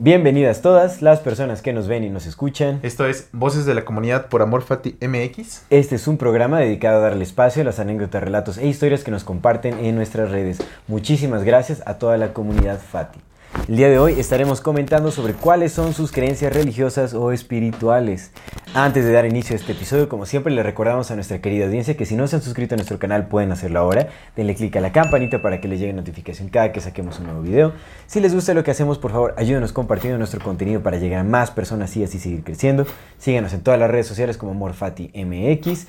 Bienvenidas todas las personas que nos ven y nos escuchan. Esto es Voces de la Comunidad por Amor Fati MX. Este es un programa dedicado a darle espacio a las anécdotas, relatos e historias que nos comparten en nuestras redes. Muchísimas gracias a toda la comunidad Fati. El día de hoy estaremos comentando sobre cuáles son sus creencias religiosas o espirituales. Antes de dar inicio a este episodio, como siempre, le recordamos a nuestra querida audiencia que si no se han suscrito a nuestro canal pueden hacerlo ahora. Denle clic a la campanita para que les llegue notificación cada que saquemos un nuevo video. Si les gusta lo que hacemos, por favor, ayúdenos compartiendo nuestro contenido para llegar a más personas y así seguir creciendo. Síganos en todas las redes sociales como MorfatiMX.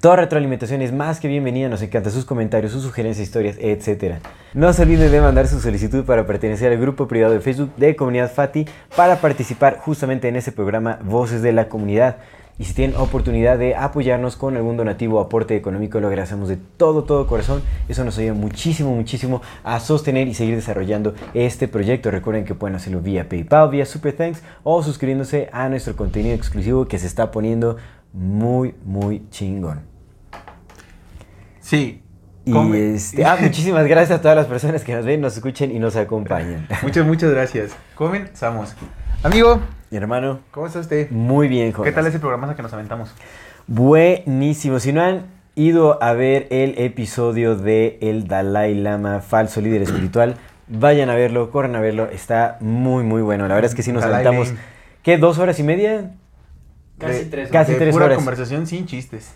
Toda retroalimentación es más que bienvenida, nos encanta sus comentarios, sus sugerencias, historias, etc. No se olviden de mandar su solicitud para pertenecer al grupo privado de Facebook de Comunidad Fati para participar justamente en ese programa Voces de la Comunidad. Y si tienen oportunidad de apoyarnos con algún donativo o aporte económico, lo agradecemos de todo, todo corazón. Eso nos ayuda muchísimo, muchísimo a sostener y seguir desarrollando este proyecto. Recuerden que pueden hacerlo vía PayPal, vía Super Thanks o suscribiéndose a nuestro contenido exclusivo que se está poniendo muy, muy chingón. Sí. Y este, ah, muchísimas gracias a todas las personas que nos ven, nos escuchen y nos acompañan. Muchas, muchas gracias. Comenzamos. Amigo. Mi hermano. ¿Cómo está usted? Muy bien, Jorge. ¿Qué tal ese programa que nos aventamos? Buenísimo. Si no han ido a ver el episodio de El Dalai Lama, falso líder espiritual, vayan a verlo, corran a verlo. Está muy, muy bueno. La verdad es que sí nos Dalai aventamos. ¿Qué? ¿Dos horas y media? Casi tres Casi de tres pura horas. conversación sin chistes.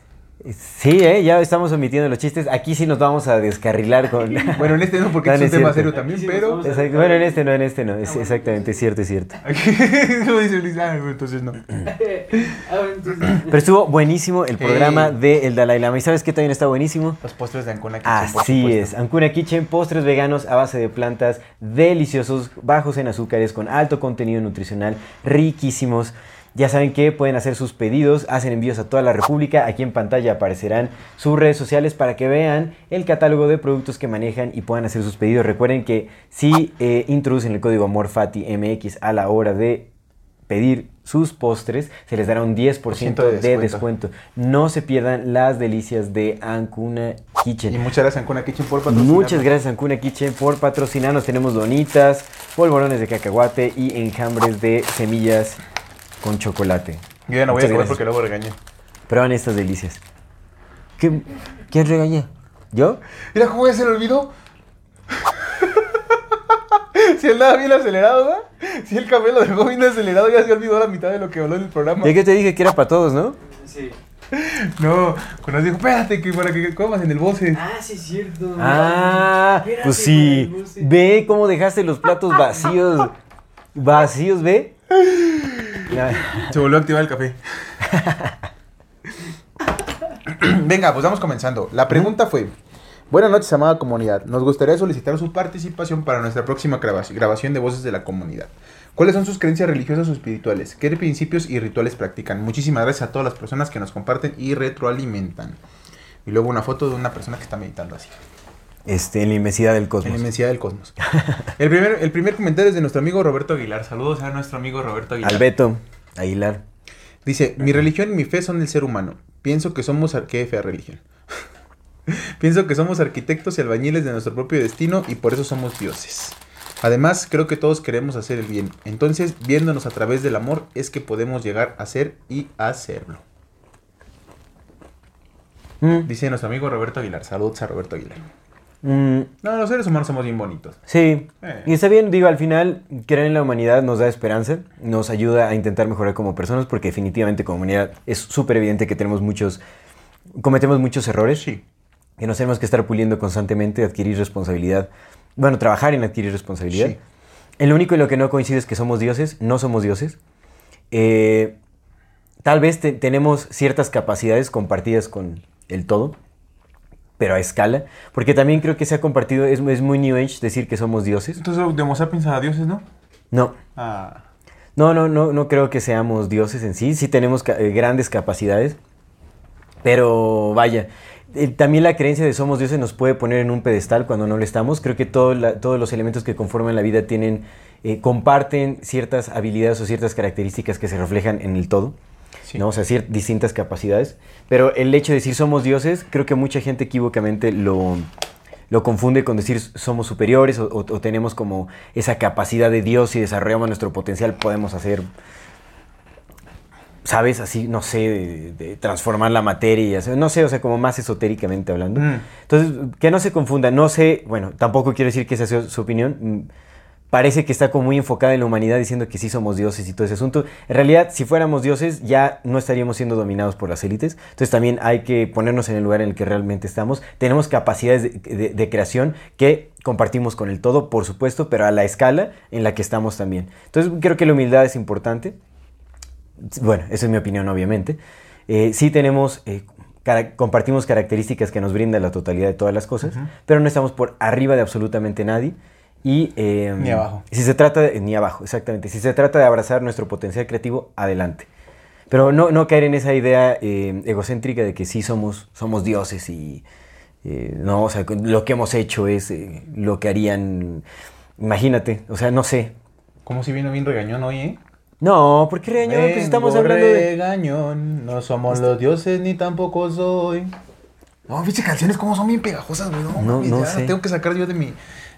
Sí, ¿eh? ya estamos omitiendo los chistes. Aquí sí nos vamos a descarrilar con... Bueno, en este no, porque No, es un es tema cierto. serio también, sí pero... Exacto. Bueno, en este no, en este no. Es exactamente, es cierto, es cierto. Dice Luis, ah, entonces no. Ah, Pero estuvo buenísimo el programa Ey. de El Dalai Lama. ¿Y sabes qué también está buenísimo? Los postres de Ancona Kitchen, Así es, Ancuna Kitchen, postres veganos a base de plantas, deliciosos, bajos en azúcares, con alto contenido nutricional, riquísimos. Ya saben que pueden hacer sus pedidos, hacen envíos a toda la República. Aquí en pantalla aparecerán sus redes sociales para que vean el catálogo de productos que manejan y puedan hacer sus pedidos. Recuerden que si eh, introducen el código AMORFATIMX a la hora de pedir sus postres, se les dará un 10% de, de descuento. No se pierdan las delicias de Ancuna Kitchen. Y muchas gracias Ancona Kitchen por patrocinarnos. Muchas gracias Ancuna Kitchen por patrocinarnos. Tenemos donitas, polvorones de cacahuate y enjambres de semillas con chocolate. Yo ya no voy Muchas a comer gracias. porque luego regañé. Prueban estas delicias. ¿Qué- ¿Quién regaña? ¿Yo? Mira cómo ya se le olvidó. si andaba bien acelerado, ¿verdad? Si el café lo dejó bien acelerado, ya se olvidó la mitad de lo que habló en el programa. Ya que te dije que era para todos, ¿no? Sí. No, cuando nos dijo, espérate, que para que comas en el boce. Ah, sí, es cierto. Ah, Espérate, pues sí. güey, no sé. Ve cómo dejaste los platos vacíos. Vacíos, ve. Se volvió a activar el café. Venga, pues vamos comenzando. La pregunta fue: Buenas noches, amada comunidad. Nos gustaría solicitar su participación para nuestra próxima grabaci- grabación de Voces de la Comunidad. ¿Cuáles son sus creencias religiosas o espirituales? ¿Qué principios y rituales practican? Muchísimas gracias a todas las personas que nos comparten y retroalimentan. Y luego una foto de una persona que está meditando así. Este, en la inmensidad del En la cosmos. inmensidad del cosmos. El primer, el primer comentario es de nuestro amigo Roberto Aguilar. Saludos a nuestro amigo Roberto Aguilar. Albeto, Aguilar. Dice, mi religión y mi fe son el ser humano. Pienso que somos... ar- ¿Qué fea religión? Pienso que somos arquitectos y albañiles de nuestro propio destino y por eso somos dioses. Además, creo que todos queremos hacer el bien. Entonces, viéndonos a través del amor, es que podemos llegar a ser y hacerlo. Mm, Dice nuestro amigo Roberto Aguilar. Saludos a Roberto Aguilar. Mm, No, los seres humanos somos bien bonitos. Sí, Eh. y está bien, digo, al final, creer en la humanidad nos da esperanza, nos ayuda a intentar mejorar como personas, porque definitivamente como humanidad es súper evidente que tenemos muchos, cometemos muchos errores, Sí. que nos tenemos que estar puliendo constantemente, adquirir responsabilidad, bueno, trabajar en adquirir responsabilidad. Sí. En lo único en lo que no coincide es que somos dioses, no somos dioses. Eh, tal vez te- tenemos ciertas capacidades compartidas con el todo, pero a escala, porque también creo que se ha compartido, es, es muy New Age decir que somos dioses. Entonces, de Homo sapiens a dioses, ¿no? No, Ah. no, no, no, no creo que seamos dioses en sí, sí tenemos ca- eh, grandes capacidades, pero vaya, eh, también la creencia de somos dioses nos puede poner en un pedestal cuando no lo estamos. Creo que todo la- todos los elementos que conforman la vida tienen, eh, comparten ciertas habilidades o ciertas características que se reflejan en el todo. Sí. ¿no? O sea, cier- distintas capacidades. Pero el hecho de decir somos dioses, creo que mucha gente equivocamente lo, lo confunde con decir somos superiores o, o- o tenemos como esa capacidad de Dios y desarrollamos nuestro potencial, podemos hacer, ¿sabes? Así, no sé, de, de transformar la materia y hacer, no sé, o sea, como más esotéricamente hablando. Mm. Entonces, que no se confunda, no sé, bueno, tampoco quiero decir que esa sea su opinión. Parece que está como muy enfocada en la humanidad diciendo que sí somos dioses y todo ese asunto. En realidad, si fuéramos dioses, ya no estaríamos siendo dominados por las élites. Entonces también hay que ponernos en el lugar en el que realmente estamos. Tenemos capacidades de, de- de creación que compartimos con el todo, por supuesto, pero a la escala en la que estamos también. Entonces creo que la humildad es importante. Bueno, esa es mi opinión, obviamente. Eh, sí tenemos, eh, cara- compartimos características que nos brindan la totalidad de todas las cosas, pero no estamos por arriba de absolutamente nadie. Y, eh, Ni abajo. Si se trata de, ni abajo, exactamente. Si se trata de abrazar nuestro potencial creativo, adelante. Pero no, no caer en esa idea eh, egocéntrica de que sí somos, somos dioses y eh, no, o sea, lo que hemos hecho es eh, lo que harían. Imagínate, o sea, no sé. Como si vino bien regañón hoy, ¿eh? No, ¿por qué regañón? Pues estamos hablando de. regañón, no somos los dioses ni tampoco soy. No, viste canciones como son bien pegajosas, güey. No, No, no ya sé. Tengo que sacar yo de mi,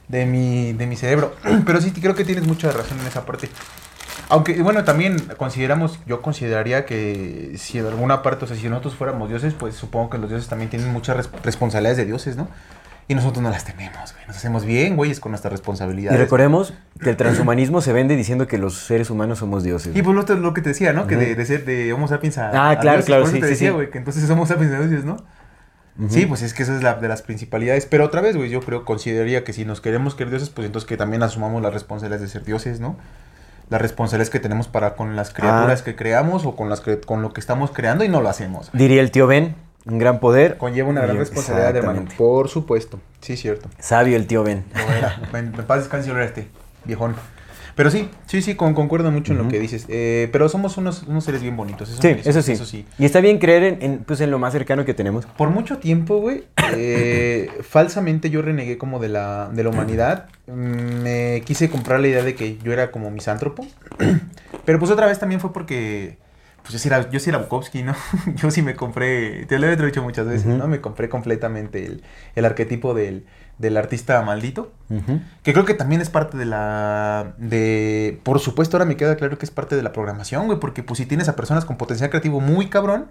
de mi, de mi cerebro. Pero sí, creo que tienes mucha razón en esa parte. Aunque, bueno, también consideramos, yo consideraría que si en alguna parte, o sea, si nosotros fuéramos dioses, pues supongo que los dioses también tienen muchas res- responsabilidades de dioses, ¿no? Y nosotros no las tenemos, güey. Nos hacemos bien, güeyes, con nuestras Y responsabilidades. recordemos que el transhumanismo se vende diciendo que los seres humanos somos dioses. Y pues lo, lo que te decía, ¿no? Que Ujú. de, de ser de Homo sapiens a. Ah, a claro, dioses. claro, Por eso sí, te sí, decía, sí. güey, que entonces Homo sapiens a dioses, ¿no? Sí, pues es que esa es la de las principalidades. Pero otra vez, güey, yo creo, consideraría que si nos queremos creer dioses, pues entonces que también asumamos las responsabilidades de ser dioses, ¿no? Las responsabilidades que tenemos para con las criaturas Ah. que creamos o con las que, con lo que estamos creando y no lo hacemos. Diría el tío Ben, un gran poder. Conlleva una gran Conlleva- responsabilidad, hermano. Por supuesto. Sí, cierto. Sabio el tío Ben. Era. En paz descanse, este viejón. Pero sí, sí, sí, con- concuerdo mucho en lo que dices. Eh, pero somos unos, unos seres bien bonitos. Sí, eso sí. Eso sí. Y está bien creer en, en, pues, en lo más cercano que tenemos. Por mucho tiempo, güey, eh, falsamente yo renegué como de la, de la humanidad. Me quise comprar la idea de que yo era como misántropo. Pero pues otra vez también fue porque, pues yo sí era, yo sí era Bukowski, ¿no? Yo sí me compré, te lo he dicho muchas veces. ¿no? Me compré completamente el, el arquetipo del, del artista maldito. Que creo que también es parte de la. de. Por supuesto, ahora me queda claro que es parte de la programación, güey. Porque pues si tienes a personas con potencial creativo muy cabrón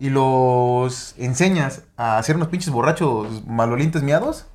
y los enseñas a hacer unos pinches borrachos malolientes miados,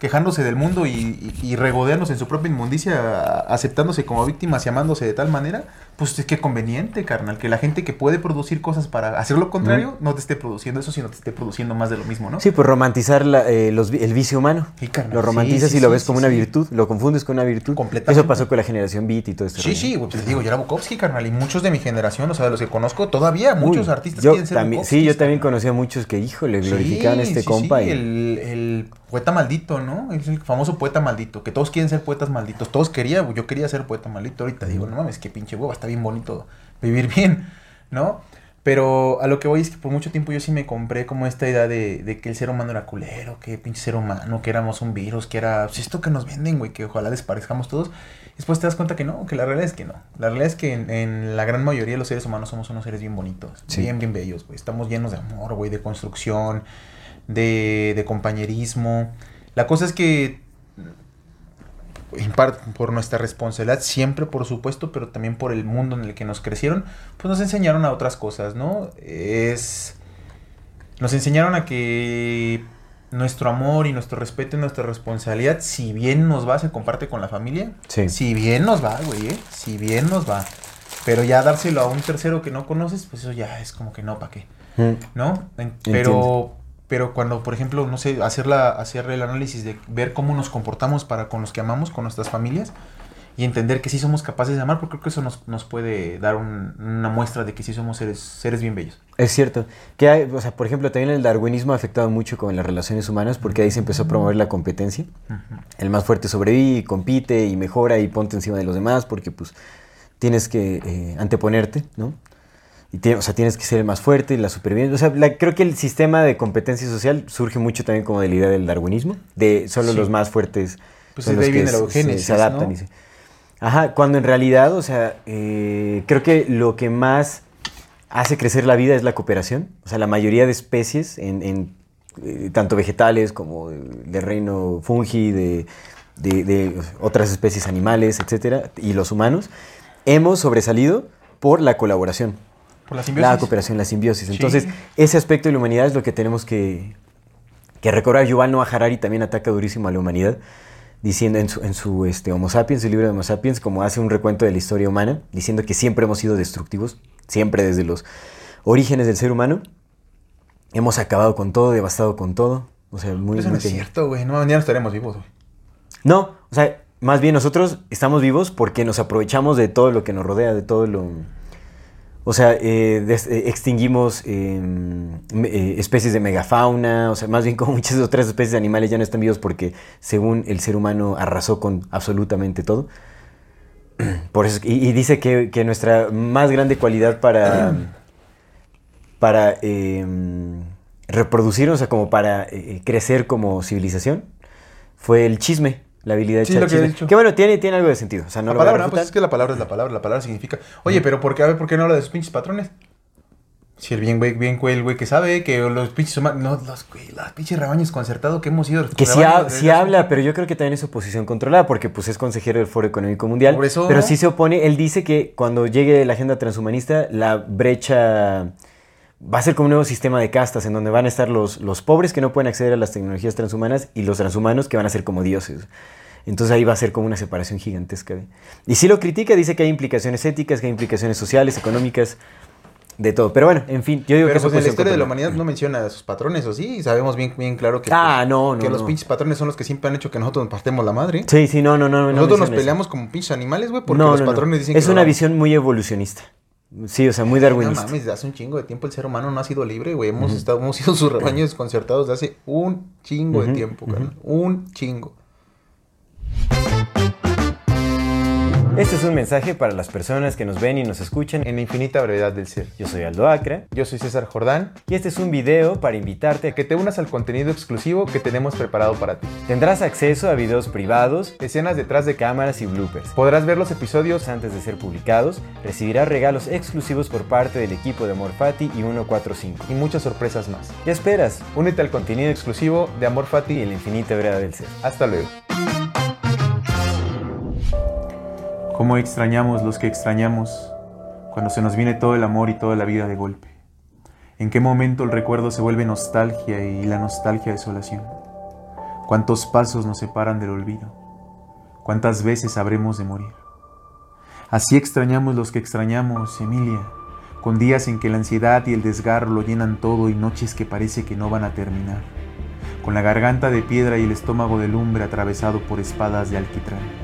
quejándose del mundo y, y, y regodeándose en su propia inmundicia, aceptándose como víctimas y amándose de tal manera, pues es que conveniente, carnal, que la gente que puede producir cosas para hacer lo contrario no te esté produciendo eso, sino te esté produciendo más de lo mismo, ¿no? Sí, pues romantizar la- eh, los el vicio humano. Sí, carnal. Lo romantizas Sí, y lo ves como una virtud, lo confundes con una virtud. Completamente. Eso pasó con la generación beat y todo esto. Sí, sí, pues te digo, yo era Bukowski, carnal, y muchos de mi generación, o sea, de los que conozco, todavía muchos artistas yo quieren ser también, Bukowskis, Sí, yo también conocí a muchos que, híjole, glorificaban a este compa. y- el, el poeta maldito, ¿no? Es el famoso poeta maldito, que todos quieren ser poetas malditos, todos querían, yo quería ser poeta maldito, ahorita digo, no mames, qué pinche hueva, está bien bonito vivir bien, ¿no? Pero a lo que voy es que por mucho tiempo yo sí me compré como esta idea de, de que el ser humano era culero, que pinche ser humano, que éramos un virus, que era pues, esto que nos venden, güey, que ojalá desaparezcamos todos. Después te das cuenta que no, que la realidad es que no. La realidad es que en, en la gran mayoría de los seres humanos somos unos seres bien bonitos, Sí. bien, bien bellos, güey. Estamos llenos de amor, güey, de construcción, de, de compañerismo. La cosa es que en parte por nuestra responsabilidad, siempre por supuesto, pero también por el mundo en el que nos crecieron, pues nos enseñaron a otras cosas, ¿no? Es... Nos enseñaron a que nuestro amor y nuestro respeto y nuestra responsabilidad, si bien nos va, se comparte con la familia. Sí. Si bien nos va, güey, ¿eh? Si bien nos va. Pero ya dárselo a un tercero que no conoces, pues eso ya es como que no, ¿para qué? Mm. ¿no? En- pero, pero cuando, por ejemplo, no sé, hacer, la, hacer el análisis de ver cómo nos comportamos para con los que amamos, con nuestras familias, y entender que sí somos capaces de amar, porque creo que eso nos, nos puede dar un- una muestra de que sí somos seres, seres bien bellos. Es cierto. Que hay, o sea, por ejemplo, también el darwinismo ha afectado mucho con las relaciones humanas porque ahí se empezó a promover la competencia. El más fuerte sobrevive compite y mejora y ponte encima de los demás porque pues tienes que eh, anteponerte, ¿no? Y tie- o sea, tienes que ser el más fuerte y la supervivencia. O sea, la- creo que el sistema de competencia social surge mucho también como de la idea del darwinismo, de solo Sí. los más fuertes Pues son los que se- se, adaptan. ¿no? y se- Ajá, cuando en realidad, o sea, eh, creo que lo que más hace crecer la vida es la cooperación. O sea, la mayoría de especies, en, en, eh, tanto vegetales como de, de reino fungi, de, de- de otras especies animales, etcétera, y los humanos, hemos sobresalido por la colaboración. Por la simbiosis. La cooperación, la simbiosis. Sí. Entonces, ese aspecto de la humanidad es lo que tenemos que, que recordar. Yuval Noah Harari también ataca durísimo a la humanidad, diciendo en su, en su este, Homo Sapiens, su libro de Homo Sapiens, como hace un recuento de la historia humana, diciendo que siempre hemos sido destructivos, siempre desde los orígenes del ser humano. Hemos acabado con todo, devastado con todo. O sea, muy, Eso no es cierto, güey. No, ya no estaremos vivos, güey. No, o sea, más bien nosotros estamos vivos porque nos aprovechamos de todo lo que nos rodea, de todo lo... O sea, eh, eh, extinguimos eh, especies de megafauna, o sea, más bien como muchas otras especies de animales ya no están vivos porque según el ser humano arrasó con absolutamente todo. Por eso, y, y dice que, que nuestra más grande cualidad para, para eh, reproducirnos, o sea, como para crecer como civilización, fue el chisme, la habilidad de Sí, lo que. Que bueno, tiene, tiene algo de sentido. O sea, no la lo voy a palabra, pues es que la palabra es la palabra, la palabra significa. Oye, pero ¿por qué, a ver, ¿por qué no habla de sus pinches patrones? Si el bien güey, bien güey, el güey que sabe que los pinches humanos, no, los, güey, los pinches rebaños concertados que hemos ido. Que sí, ha- sí habla, pero yo creo que también es oposición controlada, porque pues es consejero del Foro Económico Mundial. Por eso- Pero sí se opone, él dice que cuando llegue la agenda transhumanista, la brecha va a ser como un nuevo sistema de castas, en donde van a estar los, los pobres que no pueden acceder a las tecnologías transhumanas y los transhumanos que van a ser como dioses. Entonces ahí va a ser como una separación gigantesca. Y sí lo critica, dice que hay implicaciones éticas, que hay implicaciones sociales, económicas, de todo. Pero bueno, en fin, yo digo Pero que pues en la es historia de la humanidad no menciona a sus patrones, ¿o sí? Sabemos bien, bien claro que, Ah, pues, no, no, que los no. pinches patrones son los que siempre han hecho que nosotros nos partemos la madre. Sí, sí, no, no, no. no nosotros nos menciona eso. peleamos como pinches animales, güey, porque No, los no, no. patrones dicen Es que una no. visión muy evolucionista. Sí, o sea, muy No darwinista. mames, desde hace un chingo de tiempo el ser humano no ha sido libre, güey. Hemos, estado, hemos sido sus rebaños desconcertados de hace un chingo de tiempo, carnal. Un chingo. Este es un mensaje para las personas que nos ven y nos escuchan. En la infinita brevedad del ser. Yo soy Aldo Acra Yo soy César Jordán. y este es un video para invitarte a Que te unas al contenido exclusivo que tenemos preparado para ti. tendrás acceso a videos privados, Escenas detrás de cámara. cámaras y bloopers. Podrás ver los episodios Antes de ser publicados, recibirás regalos exclusivos por parte del equipo de Amor Fati y 145. y muchas sorpresas más. ¿Qué esperas? Únete al contenido exclusivo de Amor Y Fati. en la infinita verdad del ser. Hasta luego. Cómo extrañamos los que extrañamos cuando se nos viene todo el amor y toda la vida de golpe. En qué momento el recuerdo se vuelve nostalgia y la nostalgia desolación. Cuántos pasos nos separan del olvido. Cuántas veces habremos de morir. Así extrañamos los que extrañamos, Emilia, con días en que la ansiedad y el desgarro lo llenan todo y noches que parece que no van a terminar con la garganta de piedra y el estómago de lumbre atravesado por espadas de alquitrán.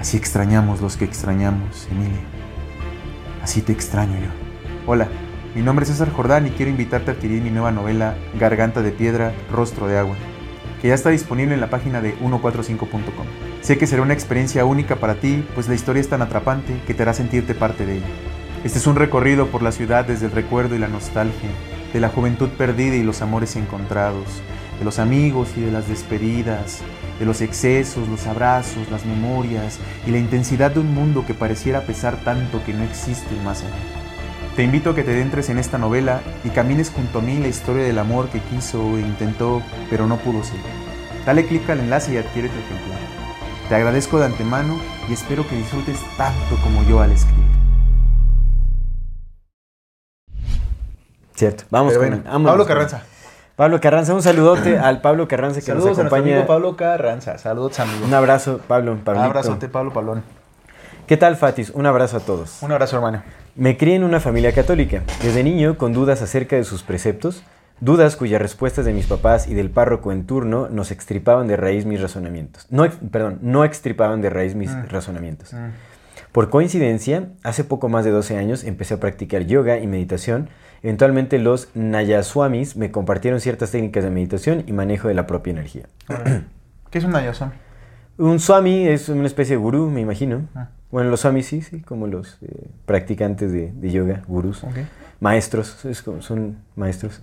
Así extrañamos los que extrañamos, Emilia. Así te extraño yo. Hola, Mi nombre es César Jordán y quiero invitarte a adquirir mi nueva novela Garganta de Piedra, Rostro de Agua, que ya está disponible en la página de 145.com. Sé que será una experiencia única para ti, pues la historia es tan atrapante que te hará sentirte parte de ella. Este es un recorrido por la ciudad desde el recuerdo y la nostalgia, de la juventud perdida y los amores encontrados, de los amigos y de las despedidas, de los excesos, los abrazos, las memorias y la intensidad de un mundo que pareciera pesar tanto que no existe más allá. Te invito a que te adentres en esta novela y camines junto a mí la historia del amor que quiso e intentó, pero no pudo ser. Dale clic al enlace y adquiere tu ejemplar. Te agradezco de antemano y espero que disfrutes tanto como yo al escribir. Cierto. Vamos con bueno, Pablo Carranza. Pablo Carranza, un saludote al Pablo Carranza que Saludos nos a nuestro acompaña. amigo Pablo Carranza. Saludos, amigo. Un abrazo, Pablo. Pablito. abrazote, Pablo Pablón. ¿Qué tal, Fatis? Un abrazo a todos. Un abrazo, hermano. Me crié en una familia católica. Desde niño, con dudas acerca de sus preceptos, dudas cuyas respuestas de mis papás y del párroco en turno nos extripaban de raíz mis razonamientos. No, perdón, no extripaban de raíz mis Mm. razonamientos. Por coincidencia, hace poco más de 12 años empecé a practicar yoga y meditación. Eventualmente los Nayaswamis me compartieron ciertas técnicas de meditación y manejo de la propia energía. ¿Qué es un Nayasami? Un swami es una especie de gurú, me imagino. Ah. Bueno, los swamis sí, sí, como los eh, practicantes de, de yoga, gurús. Maestros, es como- son maestros.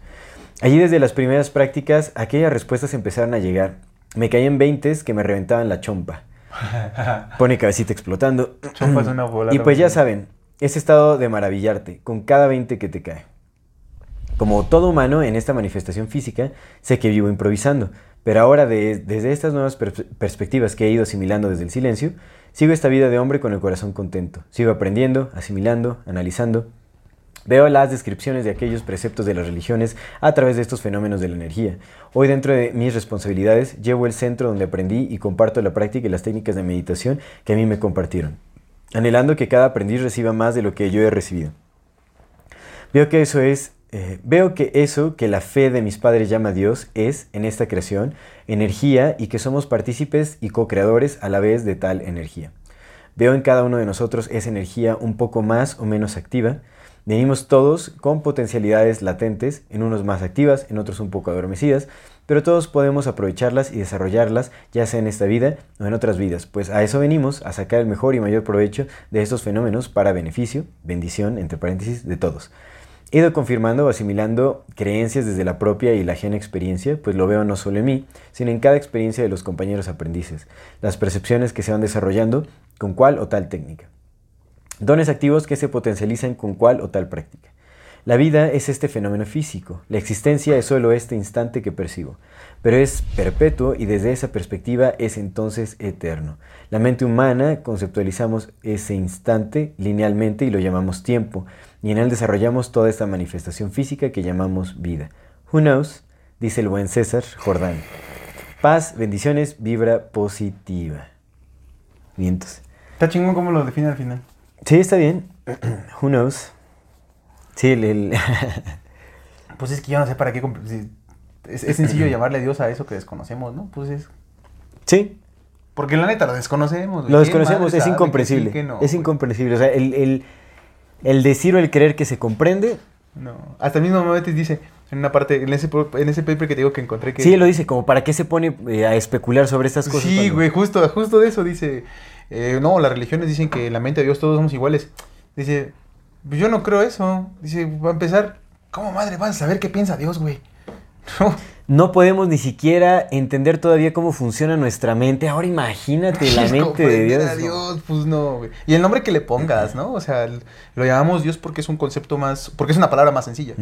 Allí desde las primeras prácticas, aquellas respuestas empezaron a llegar. Me caí en veintes que me reventaban la chompa. Pone cabecita explotando. Chompa es una bola. Y pues ya saben, ese estado de maravillarte con cada 20 que te cae. Como todo humano en esta manifestación física, sé que vivo improvisando, pero ahora de- desde estas nuevas pers- perspectivas que he ido asimilando desde el silencio, sigo esta vida de hombre con el corazón contento. Sigo aprendiendo, asimilando, analizando. Veo las descripciones de aquellos preceptos de las religiones a través de estos fenómenos de la energía. Hoy dentro de mis responsabilidades llevo el centro donde aprendí y comparto la práctica y las técnicas de meditación que a mí me compartieron, anhelando que cada aprendiz reciba más de lo que yo he recibido. Veo que eso es, eh, veo que eso que la fe de mis padres llama Dios es, en esta creación, energía y que somos partícipes y co-creadores a la vez de tal energía. Veo en cada uno de nosotros esa energía un poco más o menos activa. Venimos todos con potencialidades latentes, en unos más activas, en otros un poco adormecidas, pero todos podemos aprovecharlas y desarrollarlas, ya sea en esta vida o en otras vidas, pues a eso venimos, a sacar el mejor y mayor provecho de estos fenómenos para beneficio, bendición, entre paréntesis, de todos. He ido confirmando o asimilando creencias desde la propia y la ajena experiencia, pues lo veo no solo en mí, sino en cada experiencia de los compañeros aprendices, las percepciones que se van desarrollando con cual o tal técnica. Dones activos que se potencializan con cual o tal práctica. La vida es este fenómeno físico, la existencia es solo este instante que percibo, pero es perpetuo y desde esa perspectiva es entonces eterno. La mente humana conceptualizamos ese instante linealmente y lo llamamos tiempo, y en él desarrollamos toda esta manifestación física que llamamos vida. Who knows? Dice el buen César Jordán. Paz, bendiciones, vibra positiva. Vientos. Está chingón cómo lo define al final. Sí, está bien. Who knows? Sí, el... el- Pues es que yo no sé para qué. Es, es sencillo llamarle a Dios a eso que desconocemos, ¿no? Pues es. sí, Porque la neta lo desconocemos. güey. lo ¿Quién desconocemos, es sabe que incomprensible. sí, que no, es güey? incomprensible. O sea, el, el, el decir o el creer que se comprende, No. Hasta el mismo Moetis dice en una parte, en ese, en ese paper que te digo que encontré que. sí, lo dice, como para qué se pone eh, a especular sobre estas cosas. Sí, cuando- güey, justo, justo de eso dice. Eh, no, las religiones dicen que en la mente de Dios todos somos iguales. Dice, pues yo no creo eso. Dice, va a empezar, ¿cómo madre vas a saber qué piensa Dios, güey? No. No podemos ni siquiera entender todavía cómo funciona nuestra mente. Ahora imagínate la mente de Dios. Dios, pues no, güey. Y el nombre que le pongas, ¿no? O sea, lo llamamos Dios porque es un concepto más, porque es una palabra más sencilla.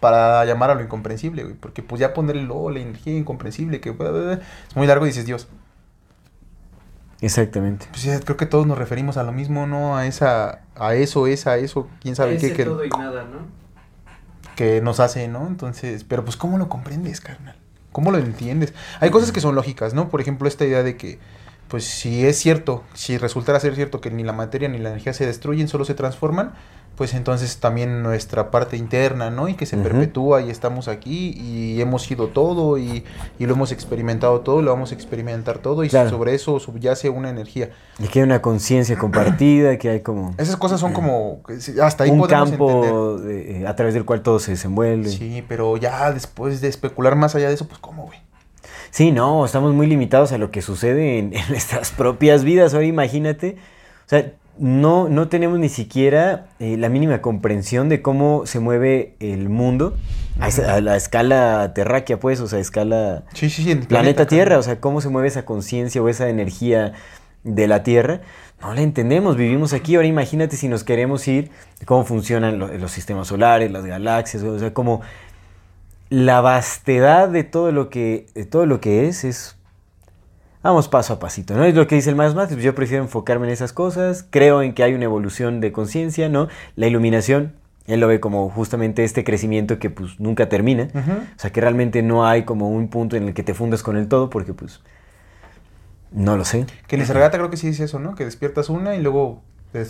Para llamar a lo incomprensible, güey. Porque pues ya ponerle lo, la energía incomprensible, que es muy largo y dices Dios. Exactamente. Pues ya creo que todos nos referimos a lo mismo, ¿no? A esa, a eso, esa, eso, quién sabe Ese qué, que, todo y nada, ¿no? que nos hace, ¿no? Entonces, pero pues ¿cómo lo comprendes, carnal? ¿Cómo lo entiendes? Hay cosas que son lógicas, ¿no? Por ejemplo, esta idea de que, pues si es cierto, si resultara ser cierto que ni la materia ni la energía se destruyen, solo se transforman, pues entonces también nuestra parte interna, ¿no? Y que se perpetúa y estamos aquí y hemos sido todo y, y lo hemos experimentado todo, lo vamos a experimentar todo y Claro. sobre eso subyace una energía. Y que hay una conciencia compartida, que hay como Esas cosas son como, sí, hasta ahí un podemos entender. campo eh, a través del cual todo se desenvuelve. Sí. Sí, pero ya después de especular más allá de eso, pues cómo, güey. no, estamos muy limitados a lo que sucede en, en nuestras propias vidas. Ahora imagínate, o sea, no, no tenemos ni siquiera eh, la mínima comprensión de cómo se mueve el mundo a, esa- a la escala terráquea, pues, o sea, a escala Sí, sí, sí. planeta Tierra, o sea, cómo se mueve esa conciencia o esa energía de la Tierra. No la entendemos, vivimos aquí. Ahora imagínate si nos queremos ir, cómo funcionan lo- los sistemas solares, las galaxias, o sea, como la vastedad de todo lo que, de todo lo que es, es... Vamos paso a pasito, ¿no? Es lo que dice el más más, yo prefiero enfocarme en esas cosas, creo en que hay una evolución de conciencia, ¿no? La iluminación, él lo ve como justamente este crecimiento que pues nunca termina, o sea que realmente no hay como un punto en el que te fundas con el todo, porque pues... No lo sé. Que Nisargata creo que sí dice eso, ¿no? Que despiertas una y luego...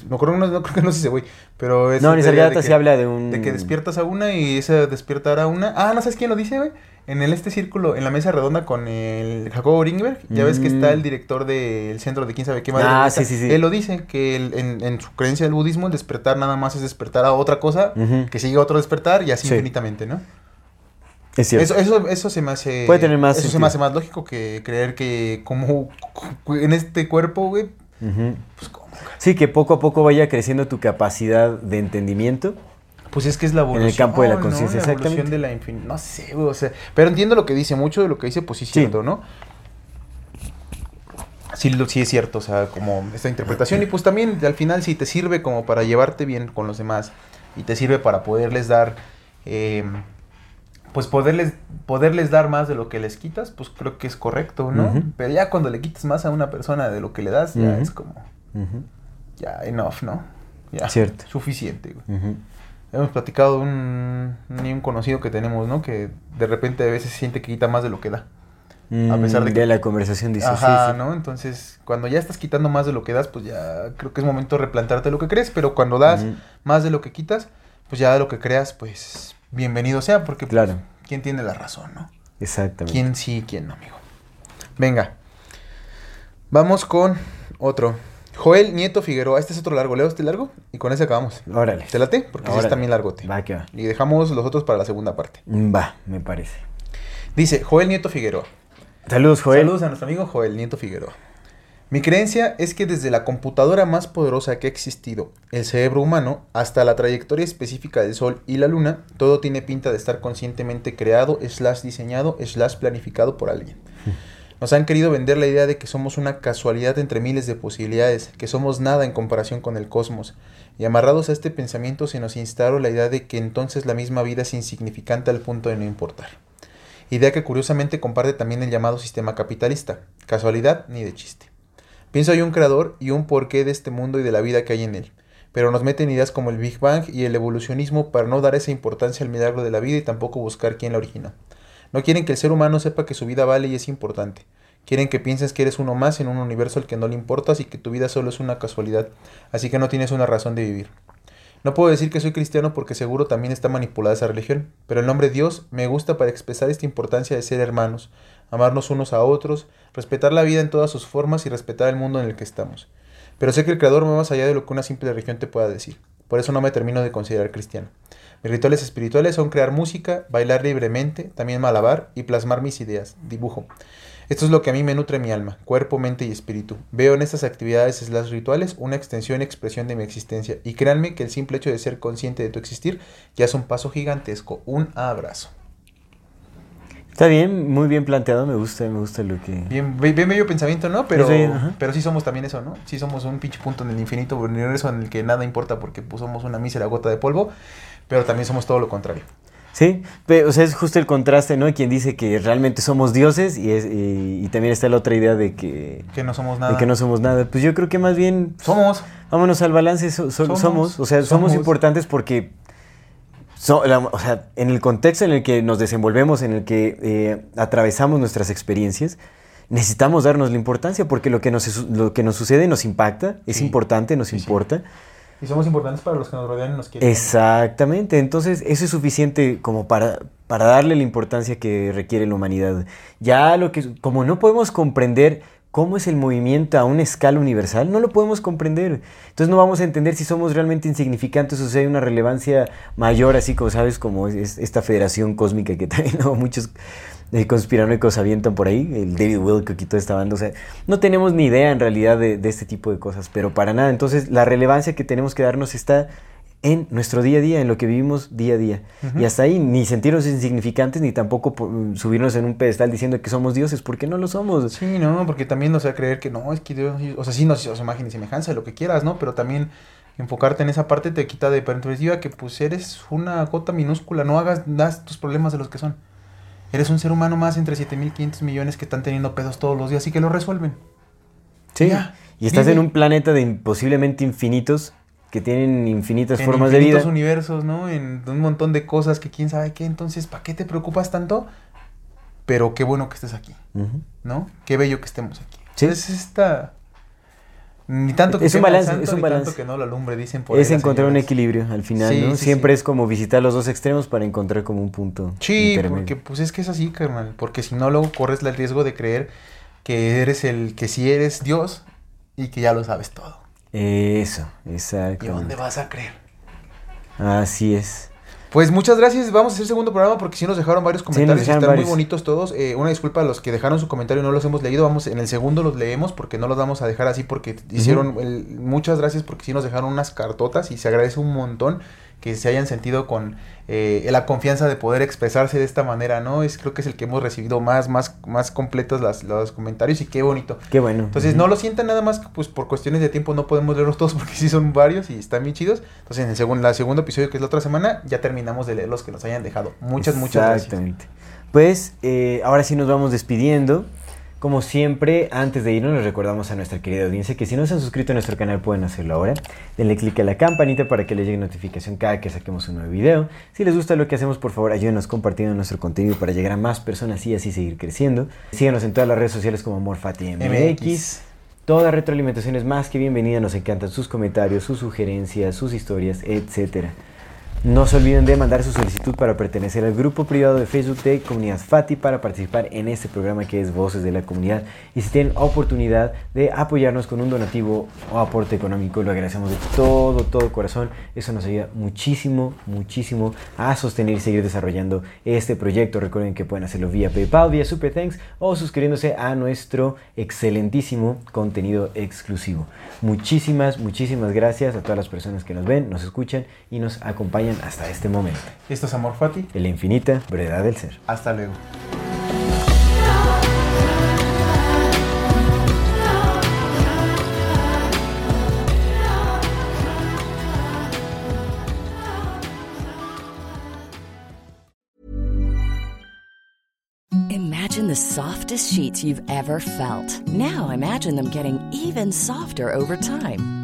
No creo, no, no creo que no sé ese güey, pero es... No, de sí habla de un... De que despiertas a una y esa despiertará a una. Ah, ¿no sabes quién lo dice, güey? En el, este círculo, en la mesa redonda con el Jacobo Ringberg, ya ves que está Mm. el director del centro de quién sabe qué madre. Ah, sí, sí, sí. Él lo dice, que en, en su creencia del budismo, el despertar nada más es despertar a otra cosa, que sigue a otro despertar y así Sí. infinitamente, ¿no? Es cierto. Eso, eso, eso se me hace. Puede tener más Eso se me hace más lógico que creer que como en este cuerpo, güey, pues cómo. Sí, que poco a poco vaya creciendo tu capacidad de entendimiento. Pues es que es la En el evolución. campo de la ¿no? conciencia, La evolución de la No sé, güey, o sea. Pero entiendo lo que dice, mucho de lo que dice, pues sí es Sí. cierto, ¿no? Sí, lo- sí es cierto, o sea, como esta interpretación. Y pues también al final, si te sirve como para llevarte bien con los demás y te sirve para poderles dar. eh, pues poderles, poderles dar más de lo que les quitas, pues creo que es correcto, ¿no? Pero ya cuando le quitas más a una persona de lo que le das, ya es como, ya enough, ¿no? Ya, Cierto. Suficiente, güey. Hemos platicado de un, ni un conocido que tenemos, ¿no? Que de repente a veces siente que quita más de lo que da. A pesar de Mm, que- la conversación dice Ajá, sí, sí. ¿no? Entonces, cuando ya estás quitando más de lo que das, pues ya creo que es momento de replantearte lo que crees, pero cuando das más de lo que quitas, pues ya de lo que creas, pues bienvenido sea, porque pues, Claro. ¿quién tiene la razón, no? Exactamente. ¿Quién sí, quién no, amigo? Venga. Vamos con otro. Joel Nieto Figueroa. Este es otro largo. Leo este largo y con ese acabamos. Órale. ¿Te late? Porque Órale. está bien largote. Va, que va. Y dejamos los otros para la segunda parte. Mm, Va, me parece. Dice Joel Nieto Figueroa. Saludos, Joel. Saludos a nuestro amigo Joel Nieto Figueroa. Mi creencia es que desde la computadora más poderosa que ha existido, el cerebro humano, hasta la trayectoria específica del Sol y la Luna, todo tiene pinta de estar conscientemente creado, slash diseñado, slash planificado por alguien. Nos han querido vender la idea de que somos una casualidad entre miles de posibilidades, que somos nada en comparación con el cosmos. Y amarrados a este pensamiento se nos instauró la idea de que entonces la misma vida es insignificante al punto de no importar. Idea que curiosamente comparte también el llamado sistema capitalista. Casualidad ni de chiste. Pienso hay un creador y un porqué de este mundo y de la vida que hay en él. Pero nos meten ideas como el Big Bang y el evolucionismo para no dar esa importancia al milagro de la vida y tampoco buscar quién la originó. No quieren que el ser humano sepa que su vida vale y es importante. Quieren que pienses que eres uno más en un universo al que no le importas y que tu vida solo es una casualidad, así que no tienes una razón de vivir. No puedo decir que soy cristiano porque seguro también está manipulada esa religión, pero el nombre Dios me gusta para expresar esta importancia de ser hermanos, amarnos unos a otros, respetar la vida en todas sus formas y respetar el mundo en el que estamos. Pero sé que el Creador va más allá de lo que una simple religión te pueda decir. Por eso no me termino de considerar cristiano. Mis rituales espirituales son crear música, bailar libremente, también malabar y plasmar mis ideas, dibujo. Esto es lo que a mí me nutre mi alma, cuerpo, mente y espíritu. Veo en estas actividades slash rituales una extensión y expresión de mi existencia. Y créanme que el simple hecho de ser consciente de tu existir ya es un paso gigantesco. Un abrazo. Está bien, muy bien planteado, me gusta, me gusta lo que... Bien, bien bello pensamiento, ¿no? Pero, bien, pero sí somos también eso, ¿no? Sí somos un pinche punto en el infinito universo en el que nada importa porque pues, somos una mísera gota de polvo, pero también somos todo lo contrario. Sí, pero, o sea, es justo el contraste, ¿no? Quien dice que realmente somos dioses y, es, y, y también está la otra idea de que, Que no somos nada. de que no somos nada. Pues yo creo que más bien Somos. vámonos al balance, so- so- Somos, somos, o sea, somos, somos. importantes porque, so- la- o sea, en el contexto en el que nos desenvolvemos, en el que eh, atravesamos nuestras experiencias, necesitamos darnos la importancia porque lo que nos, lo que nos sucede nos impacta, es Sí. importante, nos Sí, sí. Y somos importantes para los que nos rodean y nos quieren. Exactamente, entonces eso es suficiente como para, para darle la importancia que requiere la humanidad. Ya lo que, como no podemos comprender cómo es el movimiento a una escala universal, no lo podemos comprender. Entonces no vamos a entender si somos realmente insignificantes o si hay una relevancia mayor, así como sabes, como es, es esta federación cósmica que también ¿no? muchos eh, conspiranoicos avientan por ahí, el David Wilcock y toda esta banda. O sea, no tenemos ni idea en realidad de, de este tipo de cosas, pero para nada. Entonces la relevancia que tenemos que darnos está en nuestro día a día, en lo que vivimos día a día. Y hasta ahí, ni sentirnos insignificantes, ni tampoco subirnos en un pedestal diciendo que somos dioses, porque no lo somos. Sí, no, porque también nos va a creer que no, es que Dios, o sea, sí nos o sea, imagen y semejanza, lo que quieras, ¿no? Pero también enfocarte en esa parte te quita de perspectiva que pues eres una gota minúscula, no hagas das tus problemas de los que son. Eres un ser humano más entre 7500 millones que están teniendo pedos todos los días y que lo resuelven. Sí. Ya, y estás vive. en un planeta de posiblemente infinitos, que tienen infinitas en formas de vida. infinitos universos, ¿no? En un montón de cosas que quién sabe qué, entonces, ¿para qué te preocupas tanto? Pero qué bueno que estés aquí. ¿no? Qué bello que estemos aquí. Sí. Es esta ni tanto que Es un balance, santo, es un ni balance. tanto que no lo alumbre, dicen por Es encontrar un equilibrio al final, Sí, ¿no? sí, Siempre sí. es como visitar los dos extremos para encontrar como un punto Sí, porque pues es que es así, carnal. Porque si no, luego corres el riesgo de creer que eres el que sí eres Dios y que ya lo sabes todo. Eso, ¿Y exacto. dónde vas a creer? Así es. Pues muchas gracias. Vamos a hacer segundo programa porque sí nos dejaron varios comentarios. dejaron Están varios. muy bonitos todos. Eh, una disculpa a los que dejaron su comentario y no los hemos leído. Vamos en el segundo los leemos porque no los vamos a dejar así porque hicieron. el- muchas gracias porque sí nos dejaron unas cartotas y se agradece un montón que se hayan sentido con eh, la confianza de poder expresarse de esta manera, ¿no? Es creo que es el que hemos recibido más, más, más completos las- los comentarios y qué bonito. Qué bueno. Entonces, no lo sientan nada más que pues por cuestiones de tiempo no podemos leerlos todos porque sí son varios y están bien chidos. Entonces, en el segundo, la segundo episodio, que es la otra semana, ya terminamos de leer los que nos hayan dejado. Muchas, muchas gracias. Exactamente. Pues eh, ahora sí nos vamos despidiendo. Como siempre, antes de irnos, les recordamos a nuestra querida audiencia que si no se han suscrito a nuestro canal pueden hacerlo ahora. Denle click a la campanita para que les llegue notificación cada que saquemos un nuevo video. Si les gusta lo que hacemos, por favor, ayúdenos compartiendo nuestro contenido para llegar a más personas y así seguir creciendo. Síganos en todas las redes sociales como AmorFatiMX. MX. Toda retroalimentación es más que bienvenida. Nos encantan sus comentarios, sus sugerencias, sus historias, etcétera. No se olviden de mandar su solicitud para pertenecer al grupo privado de Facebook de Comunidad Fati para participar en este programa que es Voces de la Comunidad. Y si tienen oportunidad de apoyarnos con un donativo o aporte económico, lo agradecemos de todo, todo corazón. Eso nos ayuda muchísimo, muchísimo a sostener y seguir desarrollando este proyecto. Recuerden que pueden hacerlo vía PayPal, vía Super Thanks o suscribiéndose a nuestro excelentísimo contenido exclusivo. Muchísimas, muchísimas gracias a todas las personas que nos ven, nos escuchan y nos acompañan hasta este momento. Esto es Amor Fati. En la infinita brevedad del ser. Hasta luego. Imagine the softest sheets you've ever felt. Now imagine them getting even softer over time.